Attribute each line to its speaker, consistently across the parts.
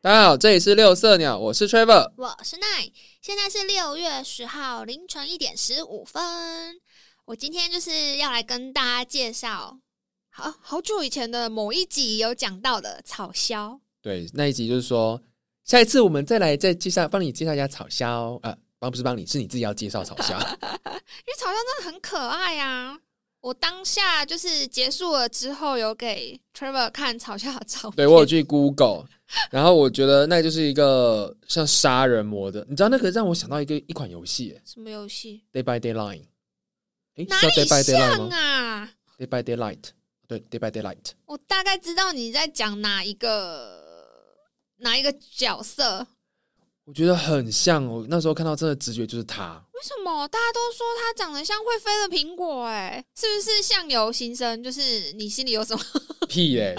Speaker 1: 大家好，这里是六色鸟，我是 Trevor。
Speaker 2: 我是奈，现在是六月十号凌晨一点十五分。我今天就是要来跟大家介绍，好好久以前的某一集有讲到的草鸮。
Speaker 1: 对，那一集就是说，下一次我们再来再介绍，帮你介绍一下草鸮。呃，帮不是帮你，是你自己要介绍草鸮。
Speaker 2: 因为草鸮真的很可爱呀、我当下就是结束了之后，有给 Trevor 看吵架的照片。
Speaker 1: 对我有去 Google，然后我觉得那就是一个像杀人魔的，你知道那个让我想到一个一款游戏
Speaker 2: 什么游戏
Speaker 1: ？，Day by Daylight。诶，
Speaker 2: 哪里
Speaker 1: Day by Daylight
Speaker 2: 像
Speaker 1: 吗
Speaker 2: 啊
Speaker 1: ？？Day by Daylight，对，Day by Daylight。
Speaker 2: 我大概知道你在讲哪一个哪一个角色。
Speaker 1: 我觉得很像，我那时候看到真的直觉就是他。
Speaker 2: 为什么大家都说他长得像会飞的苹果、哎，是不是相由心生？就是你心里有什么
Speaker 1: 屁嘞、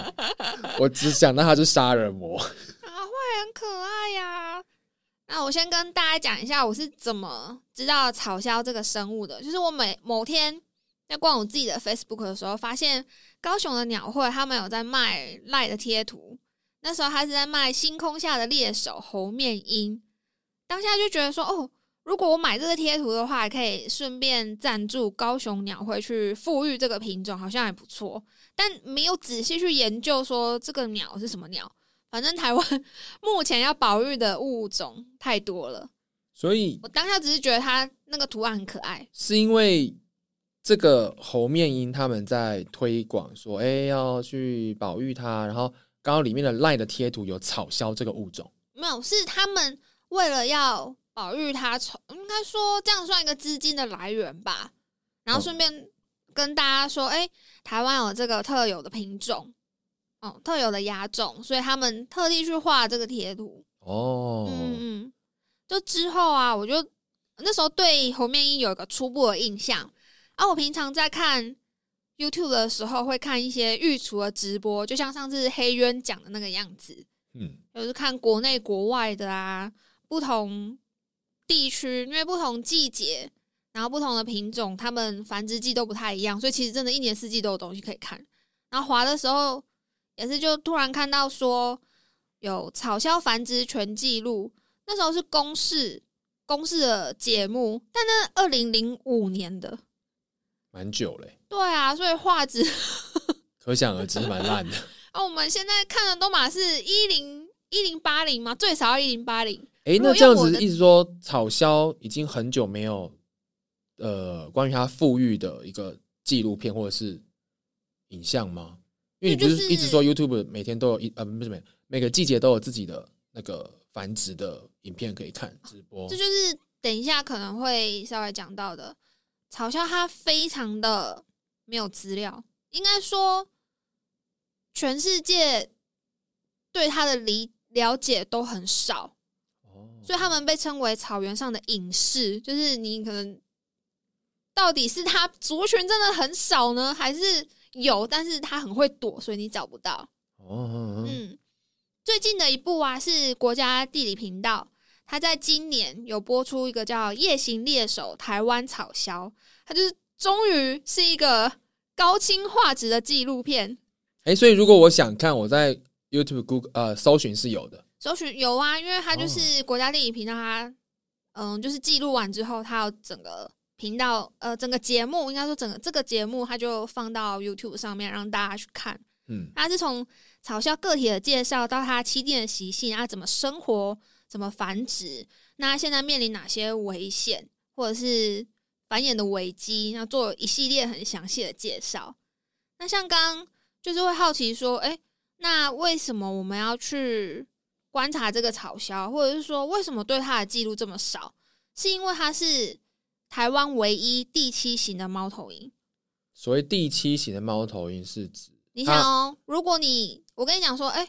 Speaker 1: 我只想到他是杀人魔。
Speaker 2: 啊？会很可爱呀、那我先跟大家讲一下，我是怎么知道草鸮这个生物的。就是我每某天在逛我自己的 Facebook 的时候，发现高雄的鸟会他们有在卖赖的贴图。那时候他是在卖星空下的猎手猴面鹰，当下就觉得说，哦，如果我买这个贴图的话，可以顺便赞助高雄鸟会去富裕这个品种，好像还不错。但没有仔细去研究说这个鸟是什么鸟。反正台湾 目前要保育的物种太多了，
Speaker 1: 所以
Speaker 2: 我当下只是觉得它那个图案很可爱。
Speaker 1: 是因为这个猴面鹰他们在推广说，哎、要去保育它，然后刚刚里面的赖的贴图有草鸮这个物种，
Speaker 2: 没有，是他们为了要保育它，从应该说这样算一个资金的来源吧。然后顺便跟大家说，哎、台湾有这个特有的品种，哦，特有的亚种，所以他们特地去画这个贴图。
Speaker 1: 哦，
Speaker 2: 嗯嗯，就之后啊，我就那时候对红面鹰有一个初步的印象啊。我平常在看 YouTube 的时候，会看一些御厨的直播，就像上次黑渊讲的那个样子，
Speaker 1: 嗯，
Speaker 2: 就是看国内国外的啊，不同地区，因为不同季节，然后不同的品种，它们繁殖季都不太一样，所以其实真的一年四季都有东西可以看。然后滑的时候，也是就突然看到说有草鸮繁殖全记录，那时候是公视公视的节目，但那二零零五年的，
Speaker 1: 蛮久嘞，
Speaker 2: 对啊，所以画质
Speaker 1: 可想而知蛮烂的。
Speaker 2: 啊，我们现在看的都嘛是一零一零八零嘛，最少要一零八零。
Speaker 1: 哎、那这样子意思说，草鸮已经很久没有呃关于它富裕的一个纪录片或者是影像吗？因为你不
Speaker 2: 是
Speaker 1: 是一直说 YouTube 每天都有一呃不是每每个季节都有自己的那个繁殖的影片可以看直播
Speaker 2: 这，就是等一下可能会稍微讲到的。草鸮它非常的没有资料，应该说全世界对他的理了解都很少，
Speaker 1: 哦
Speaker 2: 所以他们被称为草原上的隐士。就是你可能到底是他族群真的很少呢，还是有，但是他很会躲，所以你找不到。
Speaker 1: 哦，嗯
Speaker 2: 嗯，最近的一部啊是国家地理频道，他在今年有播出一个叫《夜行猎手台湾草鸮》，它就是终于是一个高清画质的纪录片。
Speaker 1: 哎、所以如果我想看，我在 YouTube、Google 呃搜寻是有的。
Speaker 2: 搜寻有啊，因为它就是国家地理频道，它嗯，就是记录完之后，它有整个频道呃整个节目，应该说整个这个节目，它就放到 YouTube 上面让大家去看。
Speaker 1: 嗯，
Speaker 2: 它是从嘲笑个体的介绍到它栖地的习性，它怎么生活，怎么繁殖，那它现在面临哪些危险，或者是繁衍的危机，那做一系列很详细的介绍。那像刚刚就是会好奇说，哎、那为什么我们要去观察这个草鸮，或者是说为什么对它的记录这么少？是因为它是台湾唯一第七型的猫头鹰。
Speaker 1: 所谓第七型的猫头鹰是指
Speaker 2: 你想哦，如果你我跟你讲说，哎、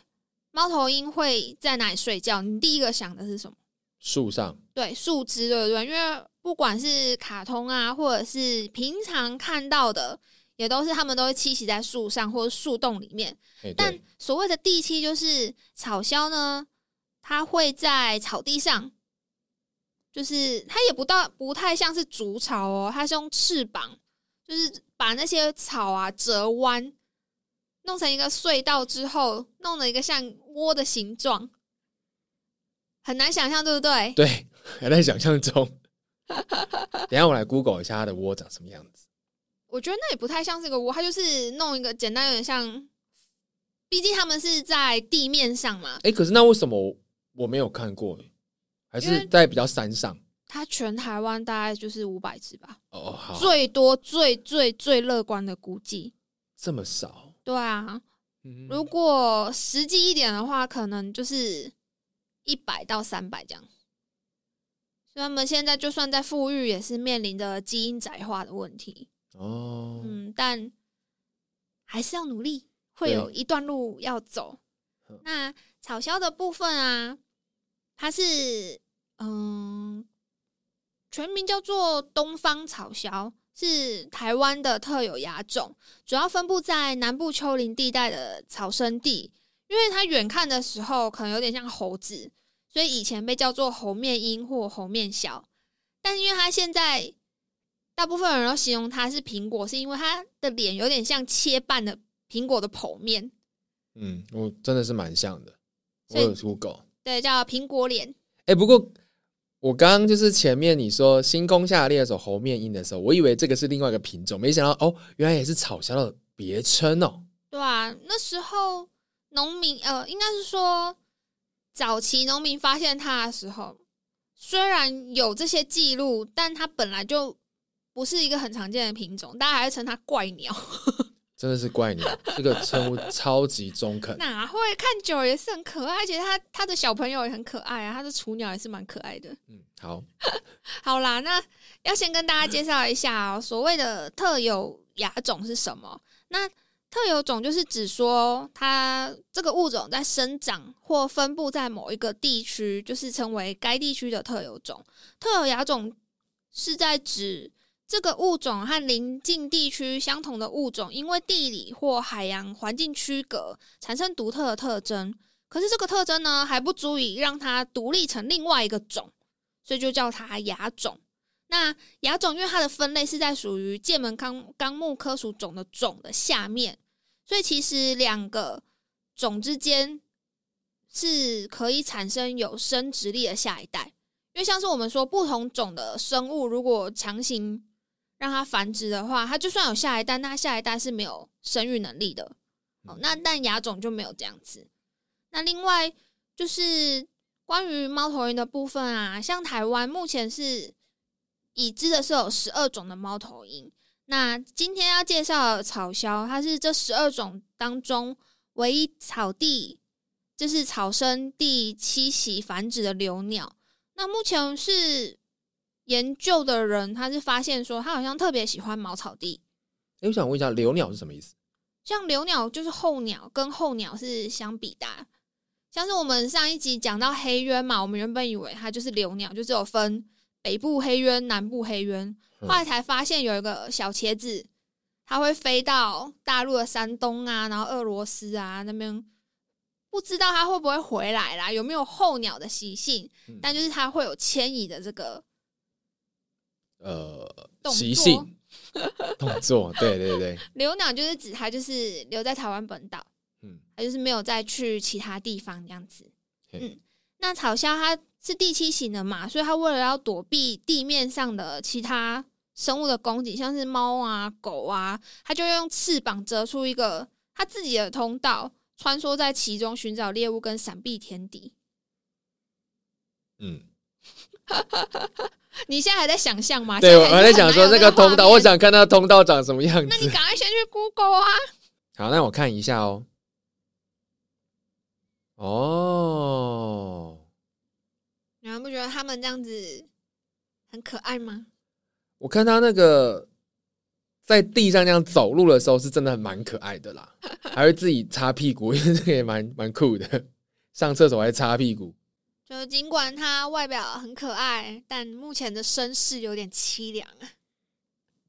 Speaker 2: 猫头鹰会在哪里睡觉？你第一个想的是什么？
Speaker 1: 树上，
Speaker 2: 对，树枝，对不对？因为不管是卡通啊，或者是平常看到的，也都是他们都会栖息在树上或者树洞里面。
Speaker 1: 哎、
Speaker 2: 但，所谓的地栖就是草鸮呢，它会在草地上，就是它也不到不太像是筑巢哦，它是用翅膀，就是把那些草啊折弯，弄成一个隧道之后，弄了一个像窝的形状，很难想象，对不对？
Speaker 1: 对，还在想象中。等下我来 Google 一下它的窝长什么样子。
Speaker 2: 我觉得那也不太像是一个窝，它就是弄一个简单，有点像，毕竟他们是在地面上嘛。
Speaker 1: 哎，可是那为什么我没有看过？还是在比较山上？
Speaker 2: 它全台湾大概就是五百只吧，
Speaker 1: 哦，好，
Speaker 2: 最多最最最乐观的估计。
Speaker 1: 这么少。
Speaker 2: 对啊，
Speaker 1: 嗯
Speaker 2: 如果实际一点的话，可能就是一百到三百这样。所以他们现在就算在富裕，也是面临着基因窄化的问题。
Speaker 1: 哦，
Speaker 2: 嗯，但还是要努力，会有一段路要走
Speaker 1: 嗯。
Speaker 2: 那草鸮的部分啊，它是嗯，全名叫做东方草鸮，是台湾的特有亚种，主要分布在南部丘陵地带的草生地。因为它远看的时候可能有点像猴子，所以以前被叫做猴面鹰或猴面小。但是因为它现在大部分人都形容它是苹果，是因为它的脸有点像切半的苹果的剖面，
Speaker 1: 嗯，我真的是蛮像的。我有 Google。
Speaker 2: 对，叫苹果脸。
Speaker 1: 哎，不过我刚刚就是前面你说星空下的猎手猴面鹰的时候，我以为这个是另外一个品种，没想到哦，原来也是草鸮的别称哦。
Speaker 2: 对啊，那时候农民呃，应该是说早期农民发现它的时候，虽然有这些记录，但它本来就不是一个很常见的品种，大家还是称它怪鸟。
Speaker 1: 真的是怪鸟，这个称呼超级中肯。
Speaker 2: 哪会看久了也是很可爱，而且它它的小朋友也很可爱啊，它的雏鸟也是蛮可爱的。
Speaker 1: 嗯，好，
Speaker 2: 好啦，那要先跟大家介绍一下哦，所谓的特有亚种是什么？那特有种就是指说它这个物种在生长或分布在某一个地区，就是称为该地区的特有种。特有亚种是在指这个物种和邻近地区相同的物种，因为地理或海洋环境区隔，产生独特的特征。可是这个特征呢，还不足以让它独立成另外一个种。所以就叫它亚种。那亚种因为它的分类是在属于界门纲纲目科属种的种的下面，所以其实两个种之间是可以产生有生殖力的下一代。因为像是我们说不同种的生物，如果强行让它繁殖的话，它就算有下一代，那下一代是没有生育能力的。哦，那但亚种就没有这样子。那另外就是关于猫头鹰的部分啊，像台湾目前是已知的是有十二种的猫头鹰。那今天要介绍的草鸮，它是这十二种当中唯一草地就是草生地栖息繁殖的留鸟。那目前是研究的人，他是发现说，他好像特别喜欢茅草地。
Speaker 1: 哎，我想问一下，留鸟是什么意思？
Speaker 2: 像留鸟就是候鸟，跟候鸟是相比的啊。像是我们上一集讲到黑鸢嘛，我们原本以为它就是留鸟，就只有分北部黑鸢、南部黑鸢，
Speaker 1: 嗯
Speaker 2: 后来才发现有一个小茄子，它会飞到大陆的山东啊，然后俄罗斯啊那边，不知道它会不会回来啦，有没有候鸟的习性？
Speaker 1: 嗯
Speaker 2: 但就是它会有迁移的这个
Speaker 1: 呃，
Speaker 2: 动
Speaker 1: 习
Speaker 2: 作
Speaker 1: 性动作，对对对，
Speaker 2: 留鸟，就是指它就是留在台湾本岛。
Speaker 1: 嗯，
Speaker 2: 它就是没有再去其他地方这样子。嗯，那草鸮它是第七型的嘛，所以它为了要躲避地面上的其他生物的攻击，像是猫啊、狗啊，它就用翅膀折出一个它自己的通道，穿梭在其中寻找猎物跟闪避天敌。
Speaker 1: 嗯，
Speaker 2: 你现在还在想象吗？
Speaker 1: 对，我
Speaker 2: 还在
Speaker 1: 想说那个通道，我。想看那个通道长什么样子
Speaker 2: 那你
Speaker 1: 子。
Speaker 2: 赶快先去 Google 啊！
Speaker 1: 好，那我看一下哦。哦，
Speaker 2: 你们不觉得他们这样子很可爱吗？
Speaker 1: 我看他那个在地上这样走路的时候，是真的蛮可爱的啦，还会自己擦屁股，因 为这个也蛮蛮酷的。上厕所还擦屁股，
Speaker 2: 就尽管他外表很可爱，但目前的身世有点凄凉啊。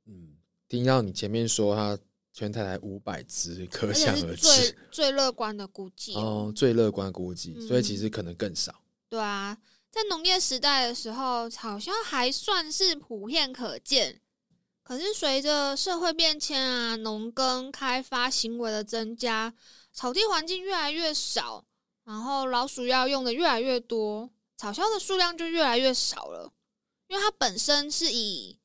Speaker 1: 嗯，听到你前面说他全台才五百只，可想而
Speaker 2: 知最
Speaker 1: 知
Speaker 2: 最乐观的估计哦。
Speaker 1: 哦，最乐观估计，所以
Speaker 2: 嗯
Speaker 1: 其实可能更少。
Speaker 2: 对啊，在农业时代的时候，草鸮还算是普遍可见。可是随着社会变迁啊，农耕开发行为的增加，草地环境越来越少，然后老鼠药用的越来越多，草鸮的数量就越来越少了，因为它本身是以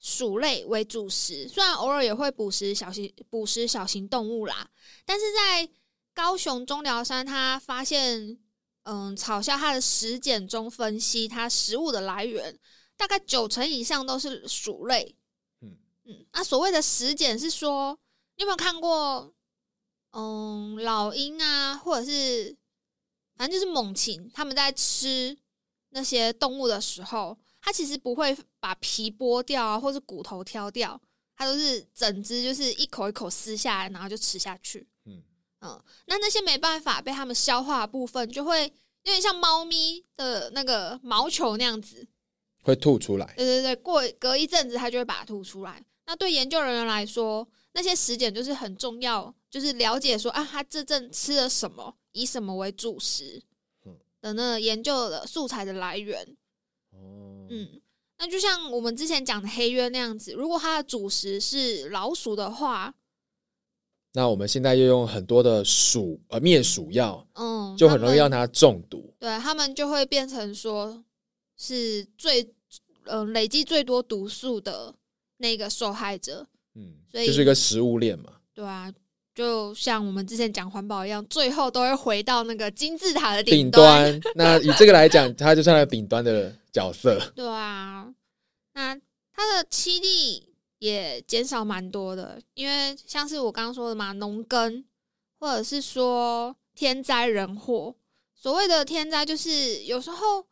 Speaker 2: 鼠类为主食，虽然偶尔也会捕食小型捕食小型动物啦，但是在高雄中寮山，他发现，嗯，草鸮它的食碱中分析，它食物的来源大概九成以上都是鼠类。嗯嗯，那所谓的食碱是说，你有没有看过，嗯，老鹰啊，或者是反正就是猛禽，他们在吃那些动物的时候。它其实不会把皮剥掉啊，或是骨头挑掉，它都是整只，就是一口一口撕下来，然后就吃下去。嗯嗯，那那些没办法被它们消化的部分，就会有点像猫咪的那个毛球那样子，
Speaker 1: 会吐出来。
Speaker 2: 对对对，过隔一阵子它就会把它吐出来。那对研究人员来说，那些食检就是很重要，就是了解说啊，它这阵吃了什么，以什么为主食，的那研究的素材的来源。嗯，那就像我们之前讲的黑鸢那样子，如果它的主食是老鼠的话，
Speaker 1: 那我们现在又用很多的鼠呃灭鼠药，嗯，就很容易让它中毒。
Speaker 2: 对他们就会变成说是最嗯累积最多毒素的那个受害者。
Speaker 1: 嗯，所以就是一个食物链嘛。
Speaker 2: 对啊。就像我们之前讲环保一样，最后都会回到那个金字塔的顶端。
Speaker 1: 那以这个来讲，它就算在顶端的角色。
Speaker 2: 对啊，那它的栖地也减少蛮多的，因为像是我刚刚说的嘛，农耕或者是说天灾人祸。所谓的天灾，就是有时候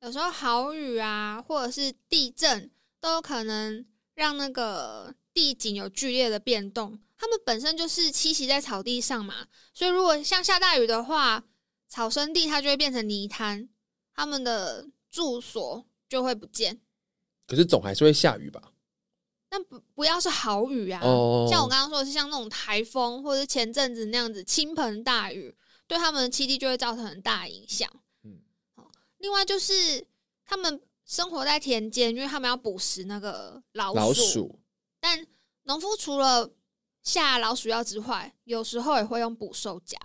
Speaker 2: 有时候豪雨啊，或者是地震，都有可能让那个地景有剧烈的变动。它们本身就是栖息在草地上嘛，所以如果像下大雨的话，草生地它就会变成泥滩，它们的住所就会不见。
Speaker 1: 可是总还是会下雨吧？
Speaker 2: 但不不要是好雨啊，像我刚刚说的是像那种台风或者是前阵子那样子倾盆大雨，对他们的栖地就会造成很大影响。嗯，另外就是他们生活在田间，因为他们要捕食那个老鼠，但农夫除了下老鼠药之外，有时候也会用捕兽夹。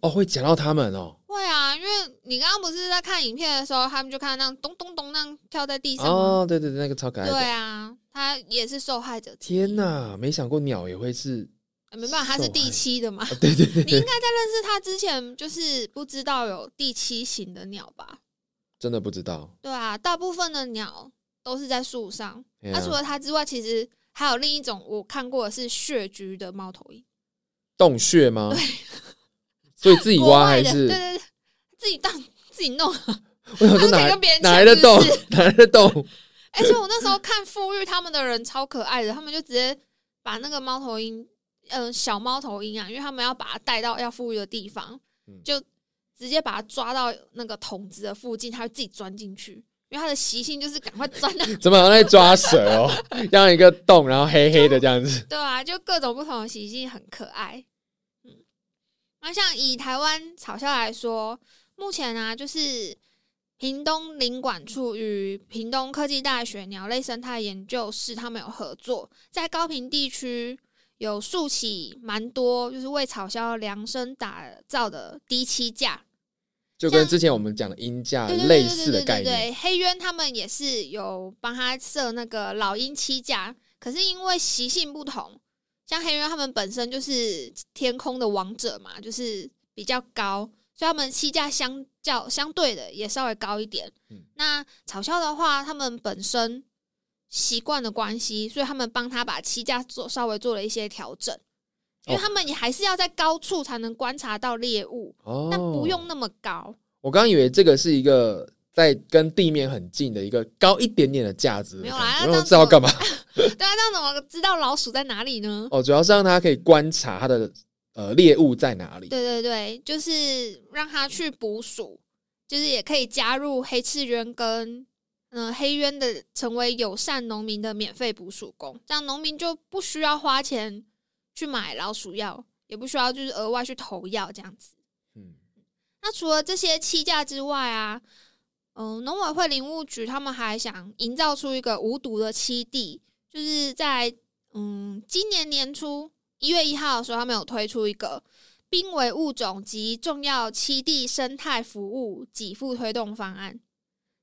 Speaker 1: 哦，会夹到他们哦。
Speaker 2: 会啊，因为你刚刚不是在看影片的时候，他们就看到那样咚咚咚那样跳在地上
Speaker 1: 哦，对对对，那个超可爱。
Speaker 2: 对啊，他也是受害者。
Speaker 1: 天哪，没想过鸟也会是。
Speaker 2: 没办法，它是第七的嘛。
Speaker 1: 对对对。
Speaker 2: 你应该在认识他之前，就是不知道有第七型的鸟吧？
Speaker 1: 真的不知道。
Speaker 2: 对啊，大部分的鸟都是在树上。那除了它之外，其实。还有另一种我看过的是穴居的猫头鹰，
Speaker 1: 洞穴吗？
Speaker 2: 对，
Speaker 1: 所以自己挖还是
Speaker 2: 对对对，自己当 自己弄。
Speaker 1: 我想说哪哪来的洞？哪来的洞？
Speaker 2: 而且我那时候看富裕他们的人超可爱的，他们就直接把那个猫头鹰，嗯，小猫头鹰啊，因为他们要把它带到要富裕的地方，就直接把它抓到那个桶子的附近，它会自己钻进去。因为它的习性就是赶快钻到，
Speaker 1: 怎么好像在抓蛇哦？让一个洞，然后黑黑的这样子。
Speaker 2: 对啊，就各种不同的习性，很可爱。像以台湾草鸮来说，目前啊，就是屏东林管处与屏东科技大学鸟类生态研究室，他们有合作，在高屏地区有竖起蛮多，就是为草鸮量身打造的低栖架。
Speaker 1: 就跟之前我们讲的鹰架类似的概
Speaker 2: 念，黑鸢他们也是有帮他设那个老鹰栖架，可是因为习性不同，像黑鸢他们本身就是天空的王者嘛，就是比较高，所以他们栖架相较相对的也稍微高一点。那草鸮的话，他们本身习惯的关系，所以他们帮他把栖架做稍微做了一些调整。因为他们也还是要在高处才能观察到猎物，但不用那么高。
Speaker 1: 我刚以为这个是一个在跟地面很近的一个高一点点的架子，
Speaker 2: 没有啊？
Speaker 1: 这知道干嘛？
Speaker 2: 对啊，这样怎么知道老鼠在哪里呢？
Speaker 1: 哦，主要是让它可以观察它的呃猎物在哪里。
Speaker 2: 对对对，就是让它去捕鼠，就是也可以加入黑翅鸢跟嗯黑鸢的成为友善农民的免费捕鼠工，这样农民就不需要花钱。去买老鼠药也不需要，就是额外去投药这样子。嗯，那除了这些七价之外啊，嗯，农委会林务局他们还想营造出一个无毒的栖地，就是在嗯今年年初一月一号的时候，他们有推出一个濒危物种及重要栖地生态服务给付推动方案。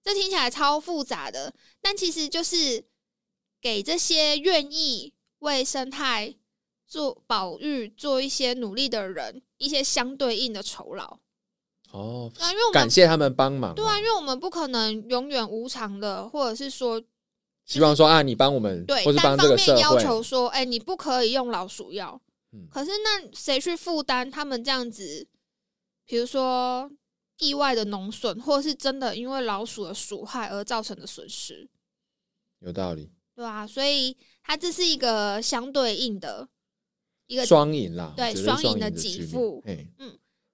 Speaker 2: 这听起来超复杂的，但其实就是给这些愿意为生态做保育、做一些努力的人一些相对应的酬劳。
Speaker 1: 哦，
Speaker 2: 对啊，因为我们
Speaker 1: 感谢他们帮忙。
Speaker 2: 对啊，因为我们不可能永远无偿的，或者是说
Speaker 1: 希望说啊，你帮我们，
Speaker 2: 对
Speaker 1: 或是帮这个社
Speaker 2: 面要
Speaker 1: 会，
Speaker 2: 求说，哎、你不可以用老鼠药。
Speaker 1: 嗯
Speaker 2: 可是那谁去负担他们这样子，比如说意外的农损，或者是真的因为老鼠的鼠害而造成的损失，
Speaker 1: 有道理，
Speaker 2: 对啊，所以它这是一个相对应的一个
Speaker 1: 双赢啦，
Speaker 2: 对
Speaker 1: 我觉得
Speaker 2: 双赢的
Speaker 1: 的局面
Speaker 2: 给付
Speaker 1: 嘿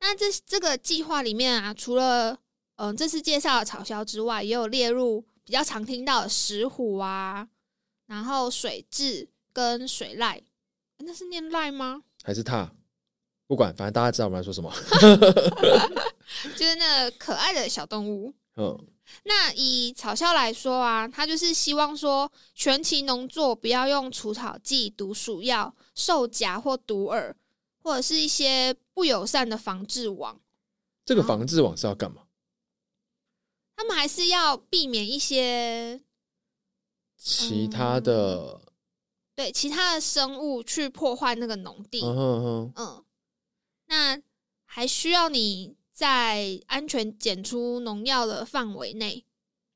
Speaker 2: 那这这个计划里面啊，除了嗯、呃这次介绍的草鸮之外，也有列入比较常听到的石虎啊，然后水蛭跟水濑，诶那是念赖吗？
Speaker 1: 还是他，不管，反正大家知道我们在说什么。
Speaker 2: 就是那个可爱的小动物。
Speaker 1: 嗯，
Speaker 2: 那以草鸮来说啊，它就是希望说全期农作不要用除草剂、毒鼠药、兽夹或毒饵，或者是一些不友善的防治网。
Speaker 1: 这个防治网是要干嘛？
Speaker 2: 他们还是要避免一些
Speaker 1: 其他的，
Speaker 2: 对其他的生物去破坏那个农地。
Speaker 1: 嗯哼哼，
Speaker 2: 嗯，那还需要你在安全检出农药的范围内，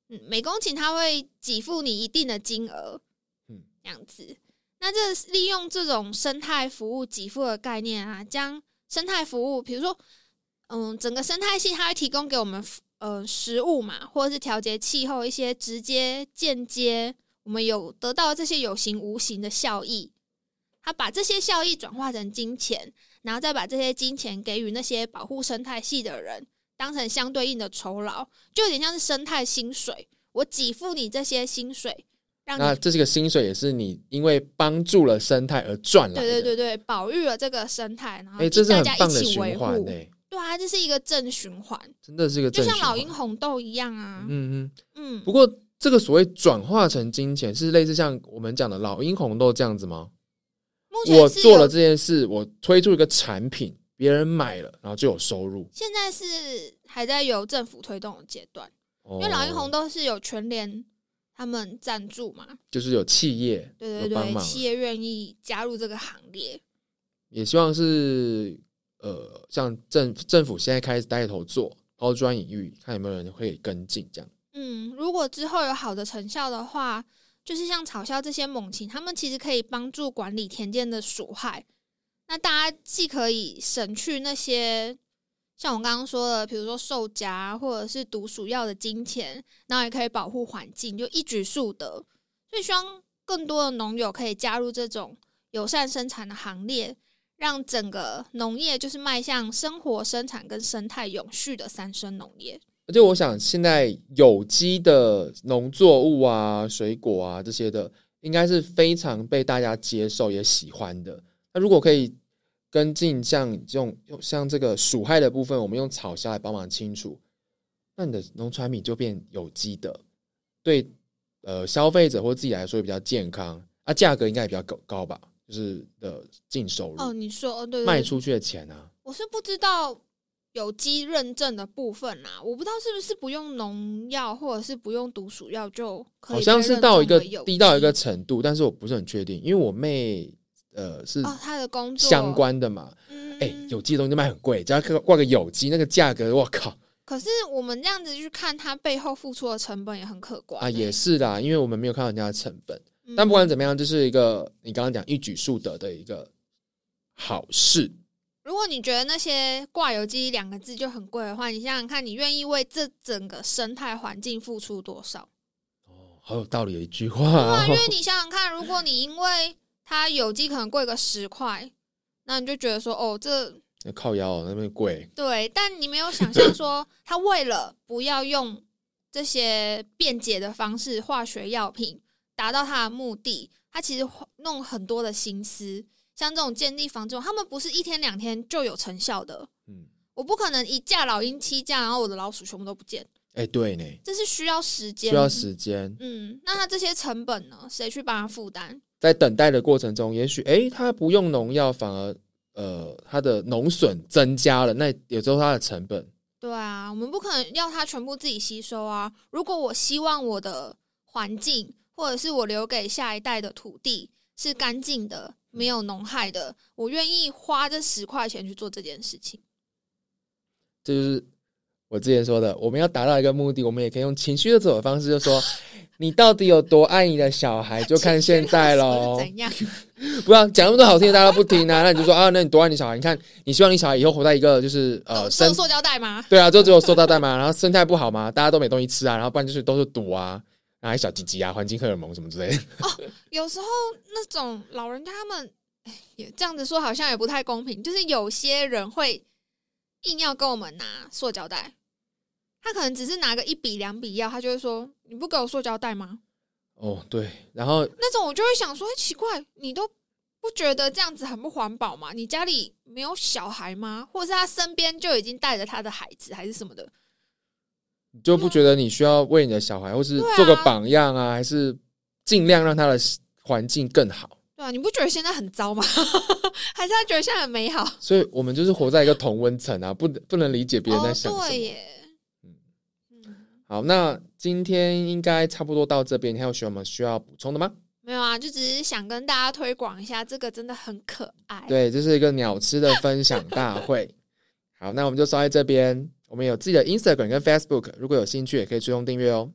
Speaker 2: 嗯，每公顷它会给付你一定的金额，
Speaker 1: 嗯
Speaker 2: 嗯，这样子。那这利用这种生态服务给付的概念啊，将生态服务，比如说，嗯，整个生态系它会提供给我们呃食物嘛，或者是调节气候一些直接、间接，我们有得到这些有形无形的效益。它把这些效益转化成金钱，然后再把这些金钱给予那些保护生态系的人，当成相对应的酬劳，就有点像是生态薪水。我给付你这些薪水，让
Speaker 1: 那这是个薪水，也是你因为帮助了生态而赚来的。
Speaker 2: 对对对对，保育了这个生态，然后
Speaker 1: 哎，这是很棒的循。环诶，
Speaker 2: 对啊，这是一个正循环，
Speaker 1: 真的是个
Speaker 2: 就像老鹰红豆一样啊。
Speaker 1: 嗯嗯。
Speaker 2: 嗯，
Speaker 1: 不过这个所谓转化成金钱，是类似像我们讲的老鹰红豆这样子吗？
Speaker 2: 目前
Speaker 1: 我做了这件事，我推出一个产品，别人买了，然后就有收入。
Speaker 2: 现在是还在由政府推动的阶段，
Speaker 1: 因
Speaker 2: 因为老鹰红豆是有全联他们赞助嘛，
Speaker 1: 就是有企业
Speaker 2: 对对对，企业愿意加入这个行列。
Speaker 1: 也希望是呃，像政政府现在开始带头做抛砖引玉，看有没有人会跟进这样。
Speaker 2: 嗯，如果之后有好的成效的话，就是像嘲笑这些猛禽，他们其实可以帮助管理田间的鼠害。那大家既可以省去那些像我刚刚说的，比如说兽夹或者是毒鼠药的金钱，然后也可以保护环境，就一举数得。所以希望更多的农友可以加入这种友善生产的行列，让整个农业就是迈向生活生产跟生态永续的三生农业。
Speaker 1: 而且我想，现在有机的农作物啊、水果啊这些的，应该是非常被大家接受也喜欢的。那如果可以跟进像这种像这个鼠害的部分，我们用草虾来帮忙清除，那你的农产品就变有机的，对呃消费者或自己来说也比较健康，啊，价格应该也比较高高吧，就是的净收入、
Speaker 2: 哦，你说哦，对
Speaker 1: 卖出去的钱啊。
Speaker 2: 我是不知道有机认证的部分啊，我不知道是不是不用农药或者是不用毒鼠药就可以
Speaker 1: 好像是到一个低到一个程度，但是我不是很确定，因为我妹呃是
Speaker 2: 哦，他的工作
Speaker 1: 相，关的嘛。
Speaker 2: 嗯，
Speaker 1: 哎、有机的东西都卖很贵，只要挂个有机，那个价格，我靠
Speaker 2: 可是我们这样子去看，它背后付出的成本也很可观
Speaker 1: 啊，
Speaker 2: 欸
Speaker 1: 也是啦，因为我们没有看到人家的成本。
Speaker 2: 嗯
Speaker 1: 但不管怎么样，这是一个你刚刚讲一举数得的一个好事。
Speaker 2: 如果你觉得那些挂有机两个字就很贵的话，你想想看，你愿意为这整个生态环境付出多少？
Speaker 1: 哦，好有道理的一句话、
Speaker 2: 对啊，
Speaker 1: 哦
Speaker 2: 因。为你想想看，如果你因为它有机可能贵个十块，那你就觉得说，哦，这
Speaker 1: 靠腰、哦、那边贵，
Speaker 2: 对，但你没有想象说，他为了不要用这些便捷的方式，化学药品达到他的目的，他其实弄很多的心思。像这种建地防治，他们不是一天两天就有成效的。
Speaker 1: 嗯，
Speaker 2: 我不可能一架老鹰七架，然后我的老鼠全部都不见，
Speaker 1: 哎、对呢，
Speaker 2: 这是需要时间，
Speaker 1: 需要时间，
Speaker 2: 嗯，那他这些成本呢？谁去帮他负担？
Speaker 1: 在等待的过程中，也许哎、他不用农药，反而呃它的农损增加了，那有时候它的成本。
Speaker 2: 对啊，我们不可能要它全部自己吸收啊。如果我希望我的环境或者是我留给下一代的土地是干净的、没有农害的，我愿意花这十块钱去做这件事情。
Speaker 1: 这就是我之前说的，我们要达到一个目的，我们也可以用情绪的走的方式，就说你到底有多爱你的小孩，就看现在 喽。
Speaker 2: 怎样？
Speaker 1: 不要讲那么多好听的，大家都不听啊。那你就说啊，那你多爱你小孩？你看，你希望你小孩以后活在一个就是呃生
Speaker 2: 塑胶袋吗？
Speaker 1: 对啊，就只有塑料袋嘛。然后生态不好嘛，大家都没东西吃啊。然后不然就是都是赌啊，然后小鸡鸡啊，环境荷尔蒙什么之类的。
Speaker 2: 哦，有时候那种老人家他们也这样子说，好像也不太公平。就是有些人会。硬要跟我们拿塑胶袋，他可能只是拿个一笔两笔要，他就会说：“你不给我塑胶袋吗？”
Speaker 1: 哦，对，然后
Speaker 2: 那种我就会想说：“奇怪，你都不觉得这样子很不环保吗？你家里没有小孩吗？或者是他身边就已经带着他的孩子，还是什么的？
Speaker 1: 你就不觉得你需要为你的小孩，或是做个榜样啊？还是尽量让他的环境更好？”
Speaker 2: 对啊，你不觉得现在很糟吗？还是他觉得现在很美好？
Speaker 1: 所以我们就是活在一个同温层啊，不不能理解别人在想什么。
Speaker 2: 对耶，
Speaker 1: 嗯好，那今天应该差不多到这边，你还有什么需要补充的吗？
Speaker 2: 没有啊，就只是想跟大家推广一下，这个真的很可爱。
Speaker 1: 对，这是一个鸟吃的分享大会。好，那我们就说在这边，我们有自己的 Instagram 跟 Facebook，如果有兴趣也可以追踪订阅哦。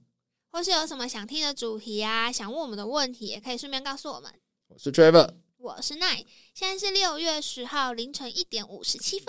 Speaker 2: 或是有什么想听的主题啊，想问我们的问题，也可以顺便告诉我们。
Speaker 1: 我是 Trevor，
Speaker 2: 我是 Nine，，现在是六月十号凌晨一点五十七分。